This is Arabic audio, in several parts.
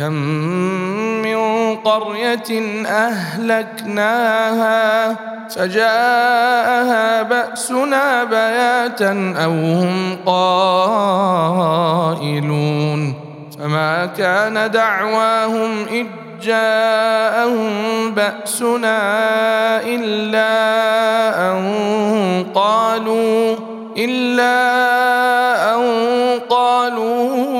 وكم من قرية أهلكناها فجاءها بأسنا بياتا أو هم قائلون فما كان دعواهم إذ جاءهم بأسنا إلا أن قالوا إلا أن قالوا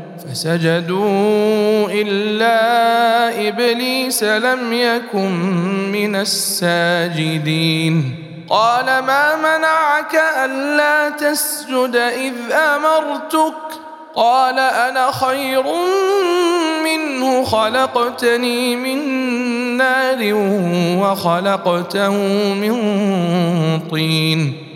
فسجدوا إلا إبليس لم يكن من الساجدين. قال ما منعك ألا تسجد إذ أمرتك؟ قال أنا خير منه خلقتني من نار وخلقته من طين.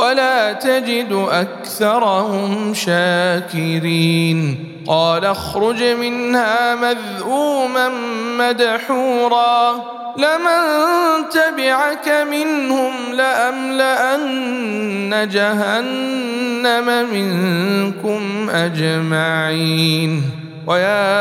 ولا تجد أكثرهم شاكرين. قال اخرج منها مذءوما مدحورا. لمن تبعك منهم لأملأن جهنم منكم أجمعين. ويا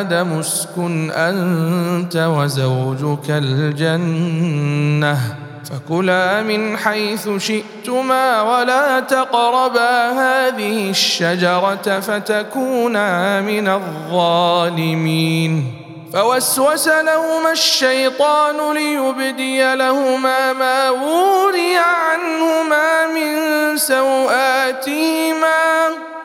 آدم اسكن أنت وزوجك الجنة. فكلا من حيث شئتما ولا تقربا هذه الشجرة فتكونا من الظالمين. فوسوس لهما الشيطان ليبدي لهما ما وري عنهما من سوآتهما.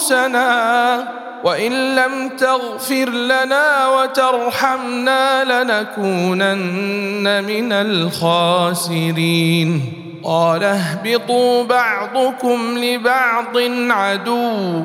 أنفسنا وإن لم تغفر لنا وترحمنا لنكونن من الخاسرين. قال اهبطوا بعضكم لبعض عدو.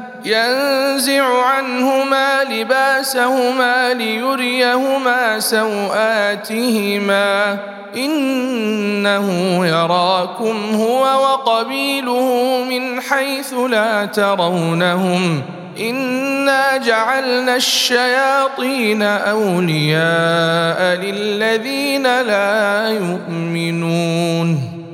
ينزع عنهما لباسهما ليريهما سوآتهما. إنه يراكم هو وقبيله من حيث لا ترونهم. إنا جعلنا الشياطين أولياء للذين لا يؤمنون.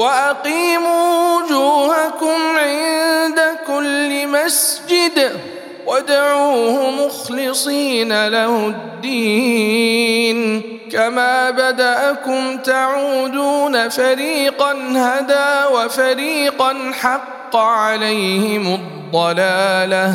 وأقيموا وجوهكم عند كل مسجد وادعوه مخلصين له الدين. كما بدأكم تعودون فريقا هدى وفريقا حق عليهم الضلالة.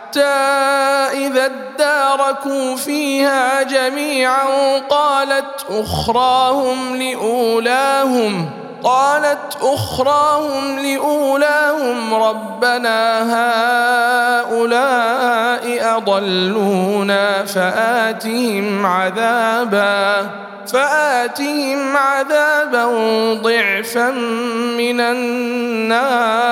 إذا اداركوا فيها جميعا قالت أخراهم لأولاهم قالت أخراهم لأولاهم ربنا هؤلاء أضلونا فآتهم عذابا فآتهم عذابا ضعفا من النار.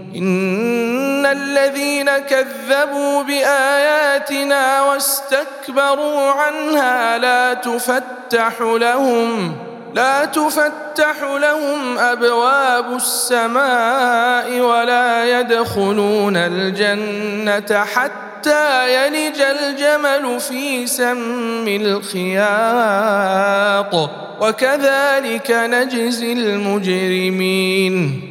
إن الذين كذبوا بآياتنا واستكبروا عنها لا تفتح لهم لا تفتح لهم أبواب السماء ولا يدخلون الجنة حتى يلج الجمل في سم الخياط. وكذلك نجزي المجرمين.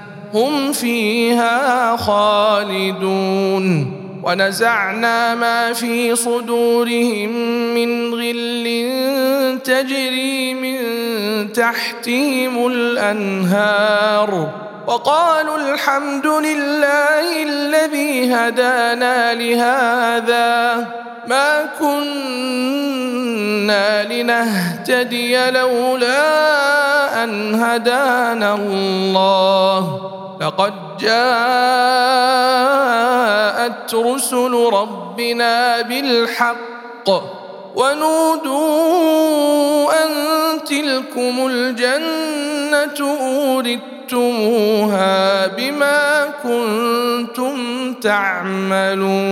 هم فيها خالدون. ونزعنا ما في صدورهم من غل تجري من تحتهم الأنهار. وقالوا الحمد لله الذي هدانا لهذا. ما كنا لنهتدي لولا أن هدانا الله. لقد جاءت رسل ربنا بالحق ونودوا أن تلكم الجنة اوردتموها بما كنتم تعملون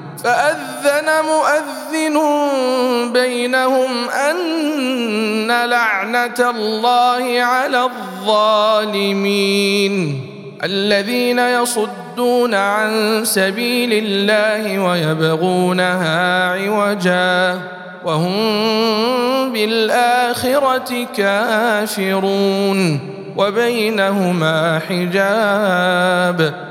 فأذن مؤذن بينهم أن لعنة الله على الظالمين الذين يصدون عن سبيل الله ويبغونها عوجا وهم بالآخرة كافرون وبينهما حجاب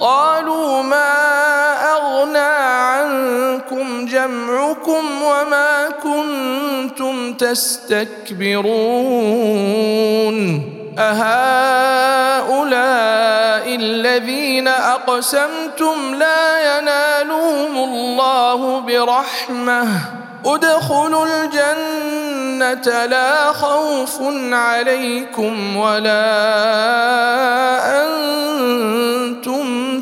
قالوا ما أغنى عنكم جمعكم وما كنتم تستكبرون أهؤلاء الذين أقسمتم لا ينالهم الله برحمة ادخلوا الجنة لا خوف عليكم ولا أنتم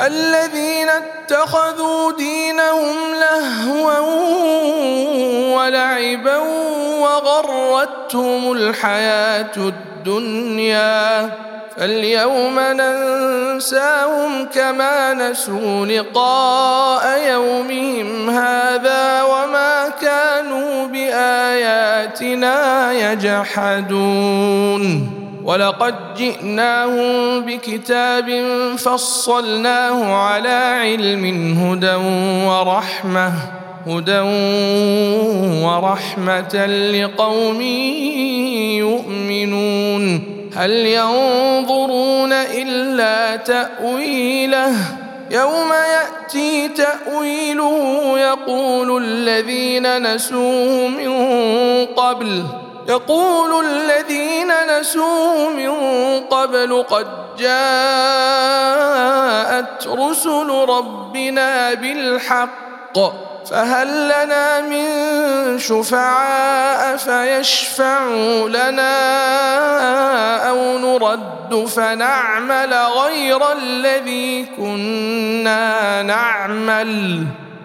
الذين اتخذوا دينهم لهوا ولعبا وغرتهم الحياة الدنيا. فاليوم ننساهم كما نسوا لقاء يومهم هذا وما كانوا بآياتنا يجحدون. ولقد جئناهم بكتاب فصلناه على علم هدى ورحمة هدى ورحمة لقوم يؤمنون. هل ينظرون إلا تأويله؟ يوم يأتي تأويله يقول الذين نسوه من قبل يقول الذين نسوا من قبل قد جاءت رسل ربنا بالحق فهل لنا من شفعاء فيشفعوا لنا أو نرد فنعمل غير الذي كنا نعمل؟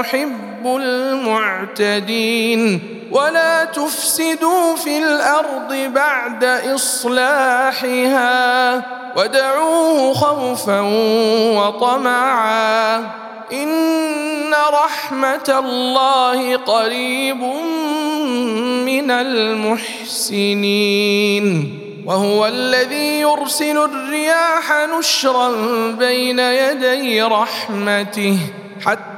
يحب المعتدين ولا تفسدوا في الأرض بعد إصلاحها ودعوه خوفا وطمعا. إن رحمة الله قريب من المحسنين. وهو الذي يرسل الرياح نشرا بين يدي رحمته حتى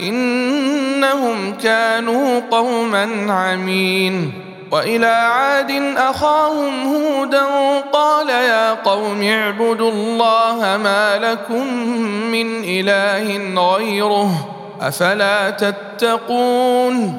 إنهم كانوا قوما عمين. وإلى عاد أخاهم هودا قال يا قوم اعبدوا الله ما لكم من إله غيره أفلا تتقون؟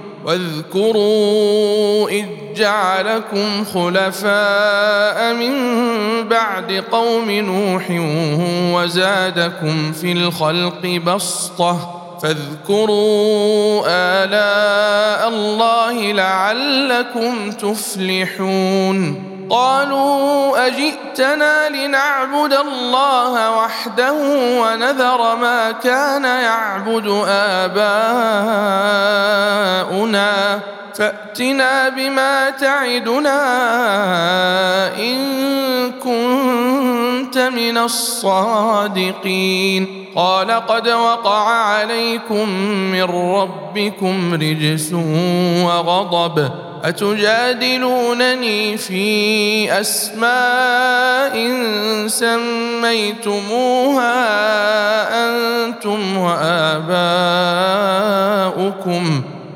واذكروا إذ جعلكم خلفاء من بعد قوم نوح وزادكم في الخلق بسطة فاذكروا آلاء الله لعلكم تفلحون قالوا أجئتنا لنعبد الله وحده ونذر ما كان يعبد اباؤنا فأتنا بما تعدنا إن كنت من الصادقين. قال قد وقع عليكم من ربكم رجس وغضب. أتجادلونني في أسماء سميتموها أنتم وآباؤكم.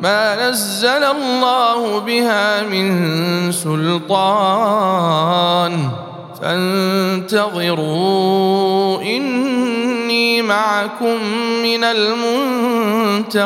ما نزل الله بها من سلطان. فانتظروا إني معكم من المنتظرين.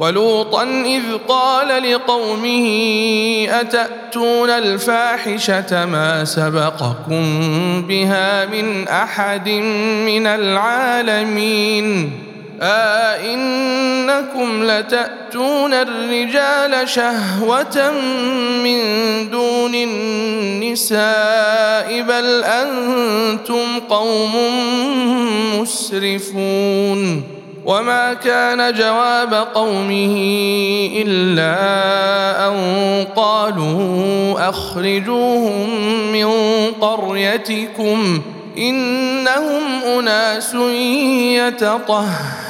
ولوطا إذ قال لقومه أتأتون الفاحشة ما سبقكم بها من أحد من العالمين؟ أئنكم لتأتون الرجال شهوة من دون النساء بل أنتم قوم مسرفون. وما كان جواب قومه إلا أن قالوا أخرجوهم من قريتكم انهم اناس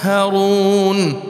يتطهرون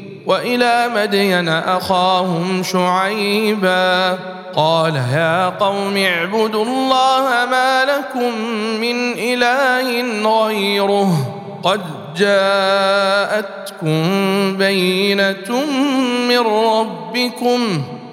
وإلى مدين أخاهم شعيبا. قال يا قوم اعبدوا الله ما لكم من إله غيره. قد جاءتكم بينة من ربكم.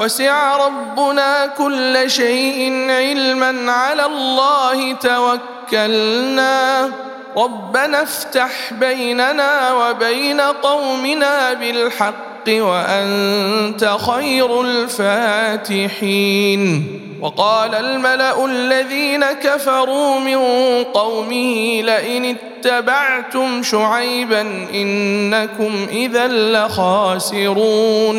وسع ربنا كل شيء علما على الله توكلنا. ربنا افتح بيننا وبين قومنا بالحق وأنت خير الفاتحين. وقال الملأ الذين كفروا من قومه لئن اتبعتم شعيبا إنكم إذا لخاسرون.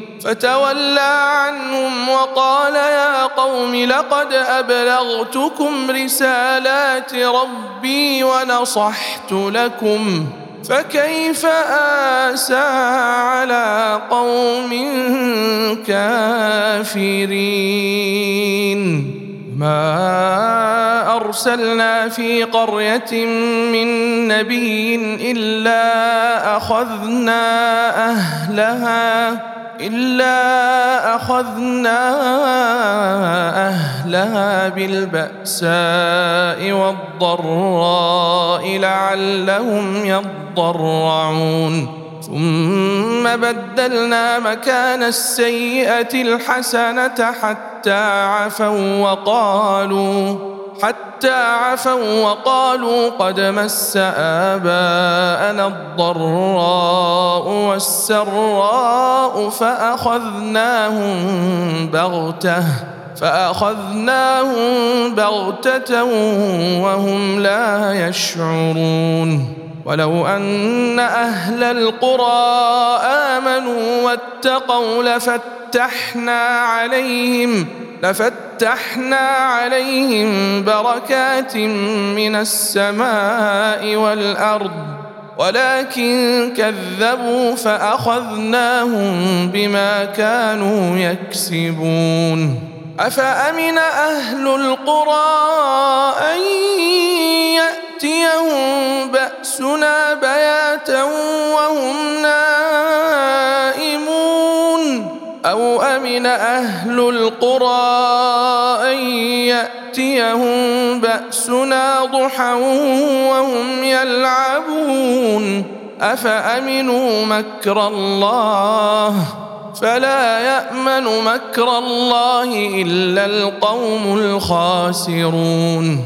فتولى عنهم وقال يا قوم لقد أبلغتكم رسالات ربي ونصحت لكم فكيف آسى على قوم كافرين؟ ما أرسلنا في قرية من نبي إلا أخذنا أهلها إلا أخذنا أهلها بالبأساء والضراء لعلهم يضرعون. ثم بدلنا مكان السيئة الحسنة حتى عفوا وقالوا حتى عفوا وقالوا قد مس آباءنا الضراء والسراء فأخذناهم بغتة فأخذناهم بغتة وهم لا يشعرون. ولو أن أهل القرى آمنوا واتقوا لفتحنا عليهم لفتحنا عليهم بركات من السماء والأرض ولكن كذبوا فأخذناهم بما كانوا يكسبون. أفأمن أهل القرى أن يأتيهم بأسنا بياتا وهم نائمون أو أمن أهل القرى أن يأتيهم بأسنا ضحى وهم يلعبون. أفأمنوا مكر الله؟ فلا يأمن مكر الله إلا القوم الخاسرون.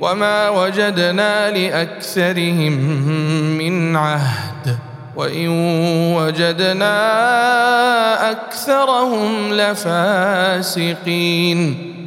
وما وجدنا لاكثرهم من عهد وان وجدنا اكثرهم لفاسقين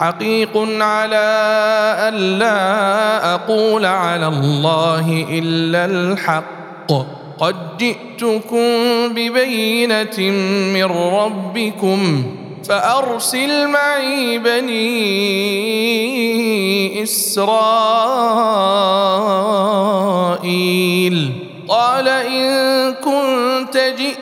حقيق على الا أقول على الله إلا الحق. قد جئتكم ببينة من ربكم فأرسل معي بني إسرائيل. قال إن كنت جئت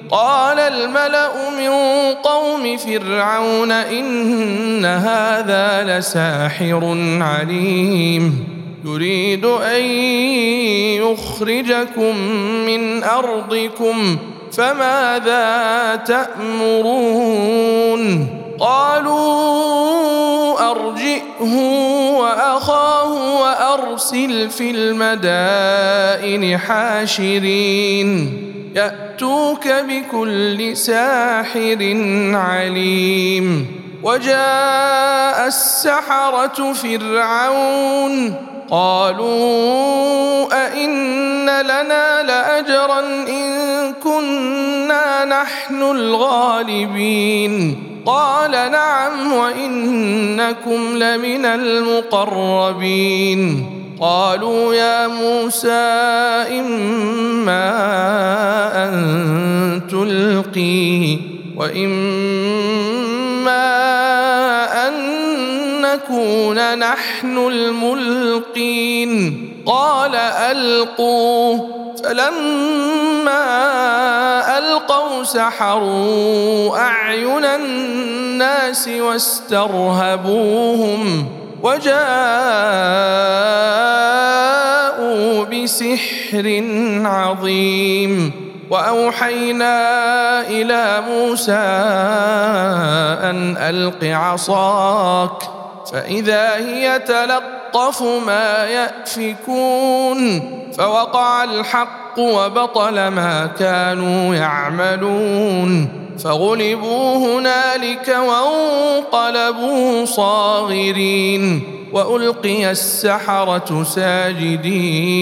قال الملأ من قوم فرعون إن هذا لساحر عليم. يريد أن يخرجكم من أرضكم فماذا تأمرون؟ قالوا أرجئه وأخاه وأرسل في المدائن حاشرين يأتوك بكل ساحر عليم وجاء السحرة فرعون قالوا أئن لنا لأجرا إن كنا نحن الغالبين قال نعم وإنكم لمن المقربين. قالوا يا موسى إما أن تلقي وإما نكون نحن الملقين. قال القوا فلما ألقوا سحروا أعين الناس واسترهبوهم وجاءوا بسحر عظيم. وأوحينا إلى موسى أن ألق عصاك. فإذا هي تلقف ما يأفكون فوقع الحق وبطل ما كانوا يعملون فغلبوا هنالك وانقلبوا صاغرين وألقي السحرة ساجدين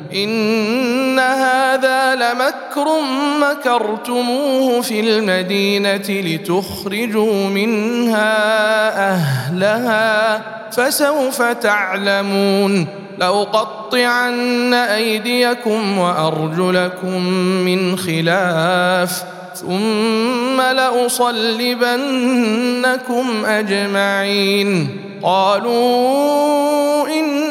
إن هذا لمكر مكرتموه في المدينة لتخرجوا منها أهلها فسوف تعلمون لأقطعن أيديكم وأرجلكم من خلاف ثم لأصلبنكم أجمعين قالوا إنا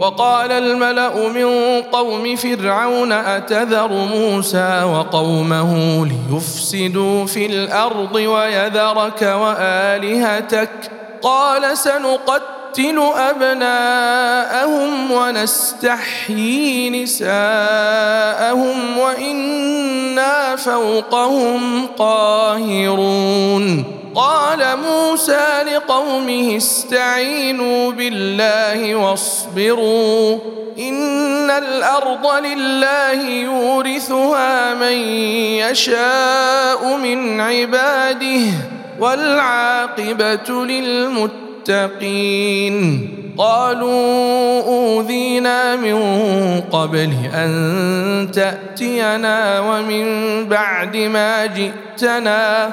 وقال الملأ من قوم فرعون أتذر موسى وقومه ليفسدوا في الأرض ويذرك وآلهتك؟ قال سنقتل أبناءهم ونستحيي نساءهم وإنا فوقهم قاهرون. قال موسى لقومه استعينوا بالله واصبروا إن الأرض لله يورثها من يشاء من عباده والعاقبة للمتقين. قالوا أوذينا من قبل أن تأتينا ومن بعد ما جئتنا.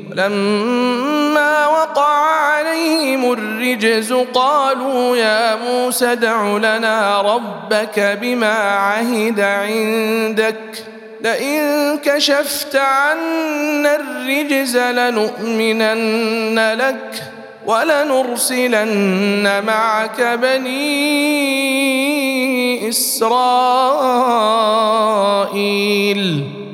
لما وقع عليهم الرجز قالوا يا موسى ادع لنا ربك بما عهد عندك. لئن كشفت عنا الرجز لنؤمنن لك ولنرسلن معك بني إسرائيل.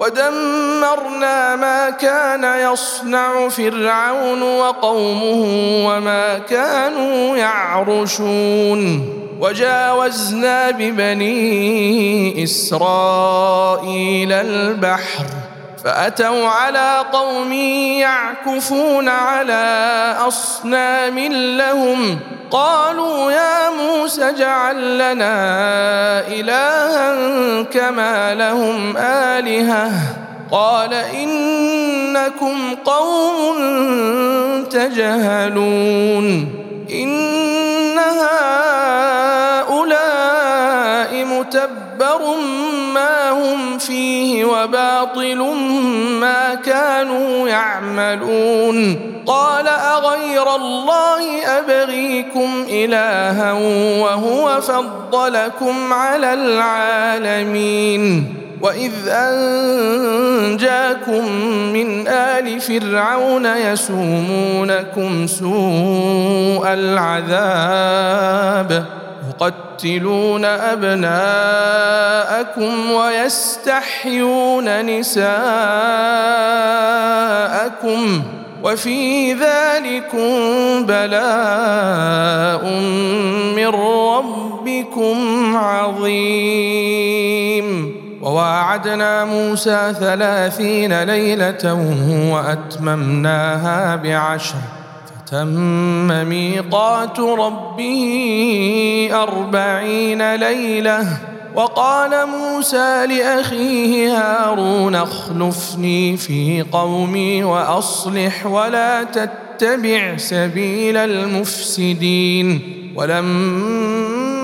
ودمرنا ما كان يصنع فرعون وقومه وما كانوا يعرشون وجاوزنا ببني اسرائيل البحر فأتوا على قوم يعكفون على أصنام لهم قالوا يا موسى اجعل لنا إلها كما لهم آلهة قال إنكم قوم تجهلون إن هؤلاء متبر ما هم فيه وباطل ما كانوا يعملون. قال أغير الله أبغيكم إلها وهو فضلكم على العالمين. وإذ أنجاكم من آل فرعون يسومونكم سوء العذاب. يقتلون أبناءكم ويستحيون نساءكم وفي ذلكم بلاء من ربكم عظيم. وواعدنا موسى ثلاثين ليلة وأتممناها بعشر. فتم ميقات ربه أربعين ليلة وقال موسى لأخيه هارون اخلفني في قومي وأصلح ولا تتبع سبيل المفسدين. ولما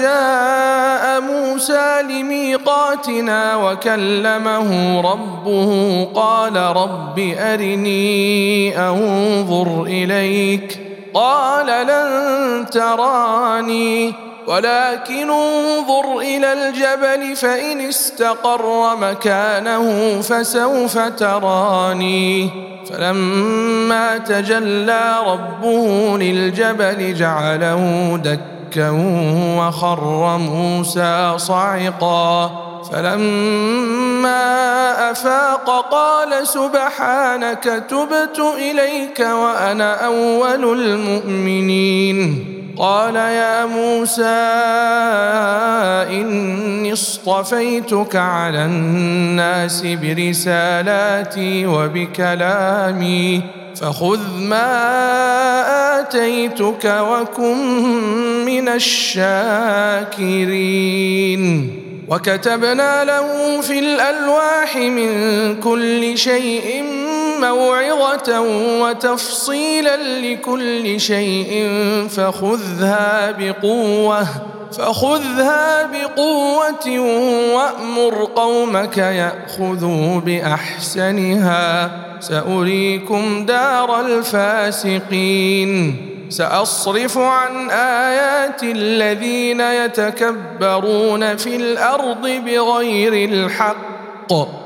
جاء موسى لميقاتنا وكلمه ربه قال رب أرني أنظر إليك قال لن تراني ولكن انظر إلى الجبل فإن استقر مكانه فسوف تراني فلما تجلى ربه للجبل جعله دكا وخر موسى صعقا فلما أفاق قال سبحانك تبت إليك وأنا أول المؤمنين. قال يا موسى إني اصطفيتك على الناس برسالاتي وبكلامي فخذ ما آتيتك وكن من الشاكرين. وكتبنا له في الألواح من كل شيء موعظة وتفصيلا لكل شيء فخذها بقوة فخذها بقوة وأمر قومك يأخذوا بأحسنها. سأريكم دار الفاسقين. سأصرف عن آيات الذين يتكبرون في الأرض بغير الحق.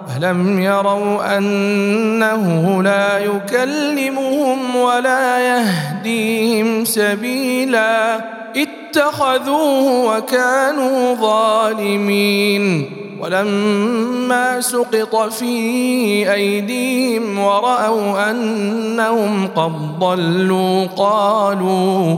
ألم يروا أنه لا يكلمهم ولا يهديهم سبيلا اتخذوه وكانوا ظالمين ولما سقط في ايديهم وراوا انهم قد ضلوا قالوا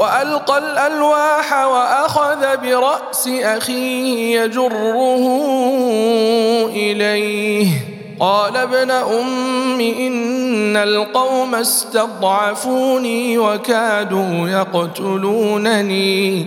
وألقى الألواح وأخذ برأس أخيه يجره إليه. قال ابن أم إن القوم استضعفوني وكادوا يقتلونني.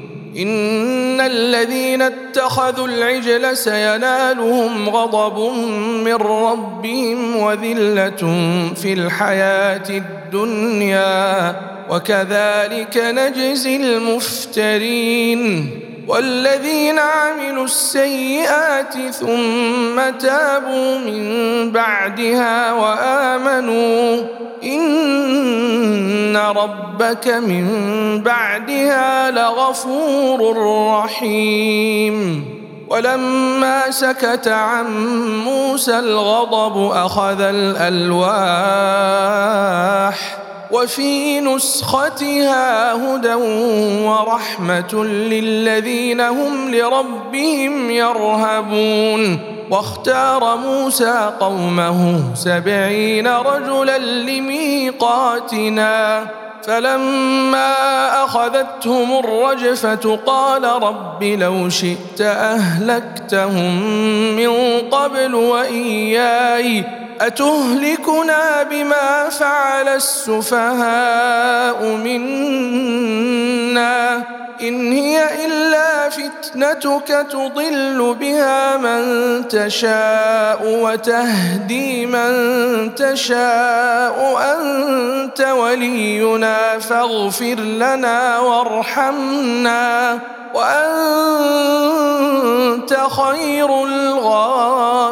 إن الذين اتخذوا العجل سينالهم غضب من ربهم وذلة في الحياة الدنيا وكذلك نجزي المفترين. والذين عملوا السيئات ثم تابوا من بعدها وآمنوا إن ربك من بعدها لغفور رحيم. ولما سكت عن موسى الغضب أخذ الألواح وفي نسختها هدى ورحمة للذين هم لربهم يرهبون. واختار موسى قومه سبعين رجلا لميقاتنا. فلما أخذتهم الرجفة قال رب لو شئت أهلكتهم من قبل وإياي أتهلكنا بما فعل السفهاء منا إن هي إلا فتنتك تضل بها من تشاء وتهدي من تشاء أنت ولينا فاغفر لنا وارحمنا وأنت خير الغافرين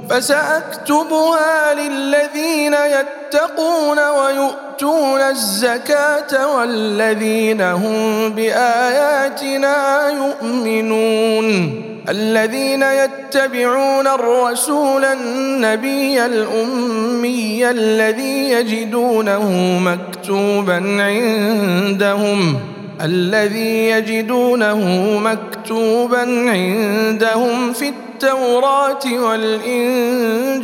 فسأكتبها للذين يتقون ويؤتون الزكاة والذين هم بآياتنا يؤمنون. الذين يتبعون الرسول النبي الأمي الذي يجدونه مكتوبا عندهم. الذي يجدونه مكتوبا عندهم في التوراة والإنجيل.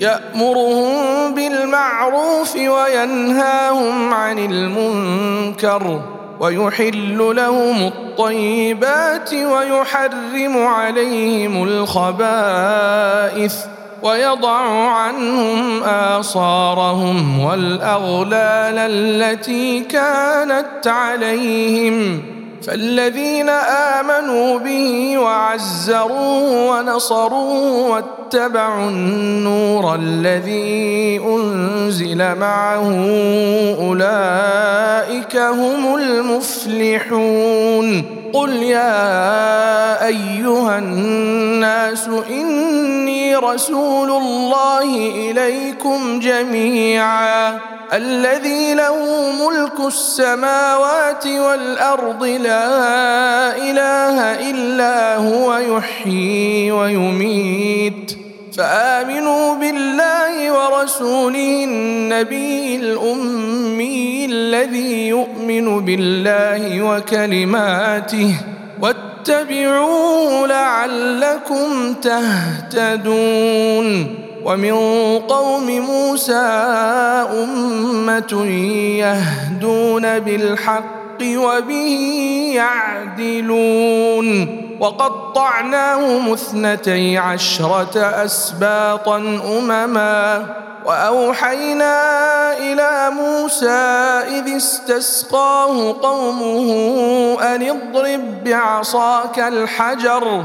يأمرهم بالمعروف وينهاهم عن المنكر ويحل لهم الطيبات ويحرم عليهم الخبائث. ويضع عنهم آثارهم والأغلال التي كانت عليهم فالذين آمنوا به وعزروه ونصروه واتبعوا النور الذي أنزل معه أولئك هم المفلحون. قل يا أيها الناس إني رسول الله إليكم جميعا. الذي له ملك السماوات والأرض لا إله إلا هو يحيي ويميت. فآمنوا بالله ورسوله النبي الأمي الذي يؤمن بالله وكلماته. واتبعوه لعلكم تهتدون. ومن قوم موسى أمة يهدون بالحق وبه يعدلون. وقطعناهم اثنتي عشرة أسباطا أمما. وأوحينا إلى موسى إذ استسقاه قومه أن اضرب بعصاك الحجر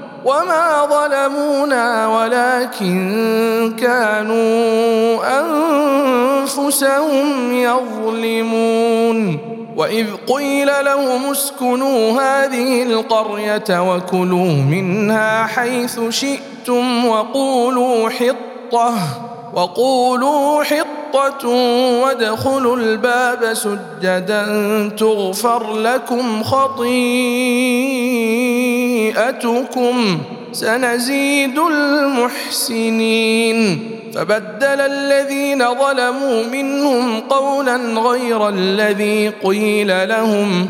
وما ظلمونا ولكن كانوا انفسهم يظلمون واذ قيل لهم اسكنوا هذه القريه وكلوا منها حيث شئتم وقولوا حطه وقولوا حطة وادخلوا الباب سجدا تغفر لكم خطيئتكم سنزيد المحسنين فبدل الذين ظلموا منهم قولا غير الذي قيل لهم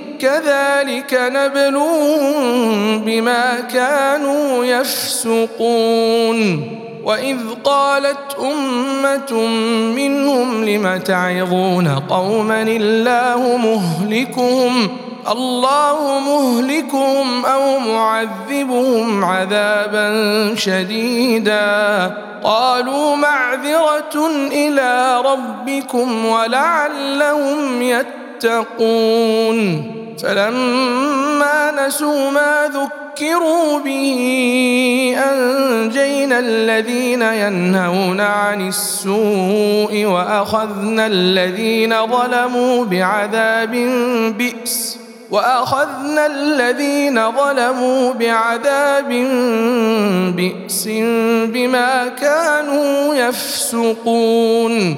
كذلك نبلوهم بما كانوا يفسقون. وإذ قالت أمة منهم لم تعظون قوما الله مهلكهم؟ الله مهلكهم أو معذبهم عذابا شديدا؟ قالوا معذرة إلى ربكم ولعلهم يتقون. فلما نسوا ما ذكروا به ونجينا الذين ينهون عن السوء وأخذنا الذين ظلموا بعذاب بئس وأخذنا الذين ظلموا بعذاب بئس بما كانوا يفسقون.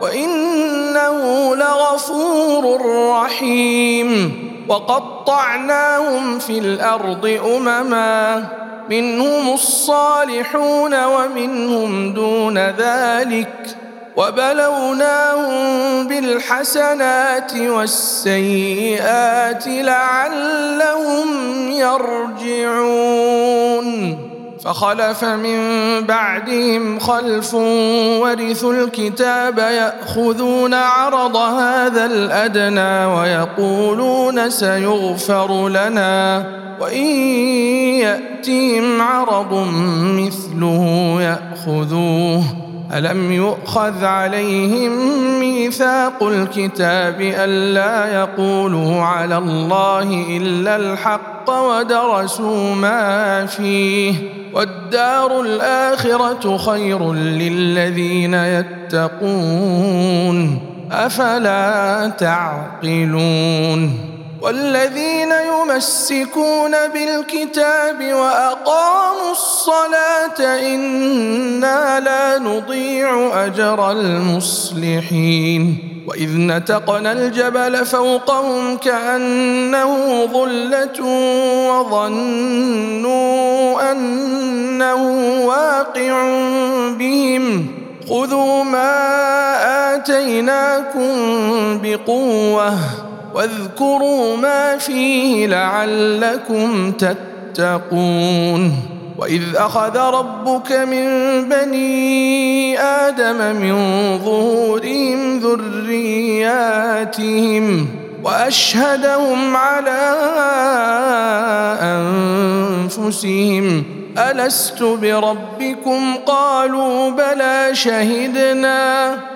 وإنه لغفور رحيم. وقطعناهم في الأرض أمما منهم الصالحون ومنهم دون ذلك. وبلوناهم بالحسنات والسيئات لعلهم يرجعون. فخلف من بعدهم خلف ورثوا الكتاب يأخذون عرض هذا الأدنى ويقولون سيغفر لنا وإن ياتهم عرض مثله يأخذوه. ألم يؤخذ عليهم ميثاق الكتاب الا يقولوا على الله إلا الحق ودرسوا ما فيه؟ والدار الآخرة خير للذين يتقون أفلا تعقلون والذين يمسكون بالكتاب وأقاموا الصلاة إنا لا نضيع أجر المصلحين. وإذ نتقنا الجبل فوقهم كأنه ظلة وظنوا أنه واقع بهم. خذوا ما آتيناكم بقوة. واذكروا ما فيه لعلكم تتقون. وإذ أخذ ربك من بني آدم من ظهورهم ذرياتهم وأشهدهم على أنفسهم. ألست بربكم؟ قالوا بلى شهدنا.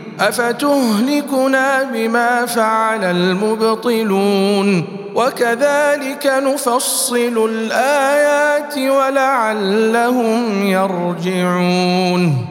أفتهلكنا بما فعل المبطلون؟ وكذلك نفصل الآيات ولعلهم يرجعون.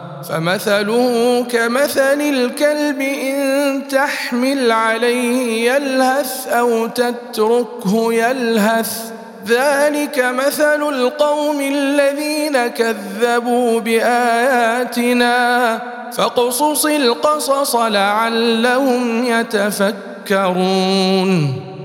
فمثله كمثل الكلب إن تحمل عليه يلهث أو تتركه يلهث. ذلك مثل القوم الذين كذبوا بآياتنا. فاقصص القصص لعلهم يتفكرون.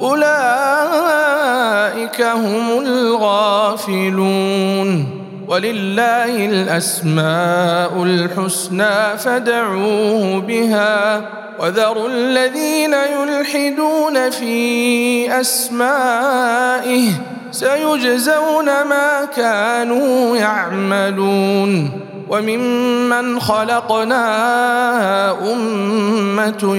أولئك هم الغافلون. ولله الأسماء الحسنى فدعوه بها. وذروا الذين يلحدون في أسمائه سيجزون ما كانوا يعملون. وممن خلقنا أمة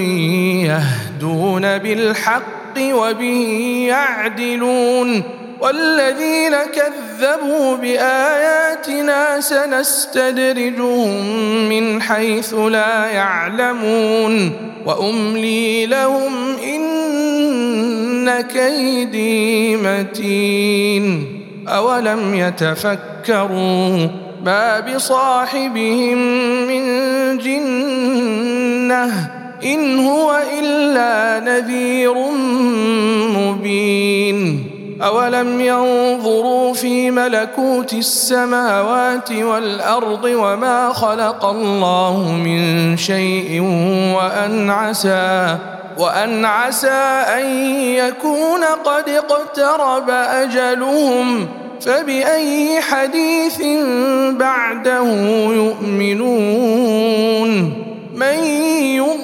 يهدون بالحق وبه يعدلون والذين كذبوا بآياتنا سنستدرجهم من حيث لا يعلمون وأملي لهم إن كيدي متين أولم يتفكروا ما بصاحبهم من جنة إن هو إلا نذير مبين. أولم ينظروا في ملكوت السماوات والأرض وما خلق الله من شيء وأن عسى وأن عسى أن يكون قد اقترب أجلهم. فبأي حديث بعده يؤمنون؟ من الله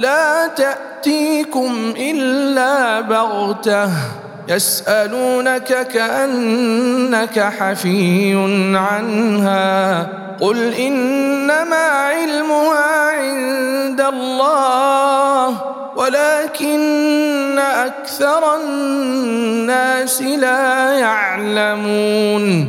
لا تأتيكم إلا بغتة يسألونك كأنك حفي عنها قل إنما علمها عند الله ولكن أكثر الناس لا يعلمون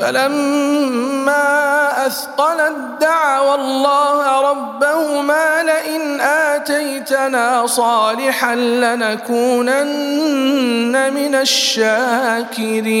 فلما أثقلت دعوا الله ربهما لئن آتيتنا صالحا لنكونن من الشاكرين.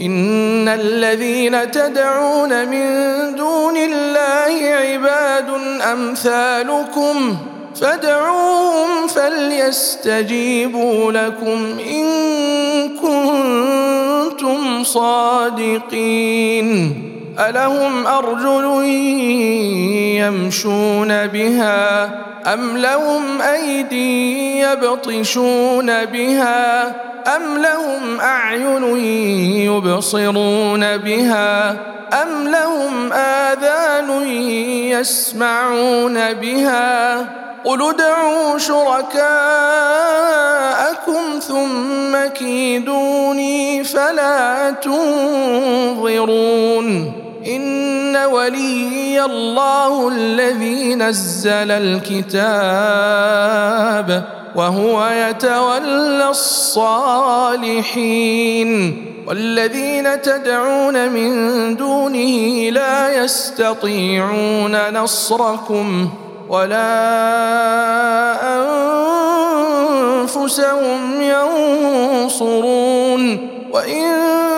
إن الذين تدعون من دون الله عباد أمثالكم فادعوهم فليستجيبوا لكم إن كنتم صادقين. الهم ارجل يمشون بها أم لهم أيدي يبطشون بها أم لهم أعين يبصرون بها أم لهم آذان يسمعون بها قل ادعوا شركاءكم ثم كيدوني فلا تنظرون إن وليي الله الذي نزل الكتاب وهو يتولى الصالحين والذين تدعون من دونه لا يستطيعون نصركم ولا أنفسهم ينصرون وإن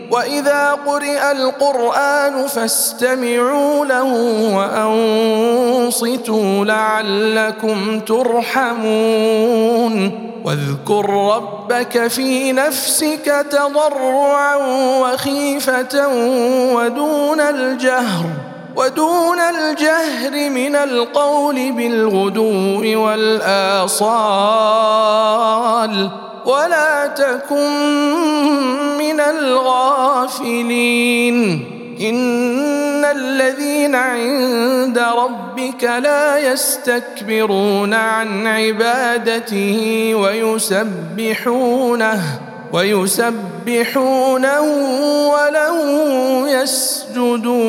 وإذا قرئ القرآن فاستمعوا له وأنصتوا لعلكم ترحمون. واذكر ربك في نفسك تضرعا وخيفة ودون الجهر ودون الجهر من القول بالغدو والآصال. ولا تكن من الغافلين. إن الذين عند ربك لا يستكبرون عن عبادته ويسبحونه ويسبحونه وله يسجدون.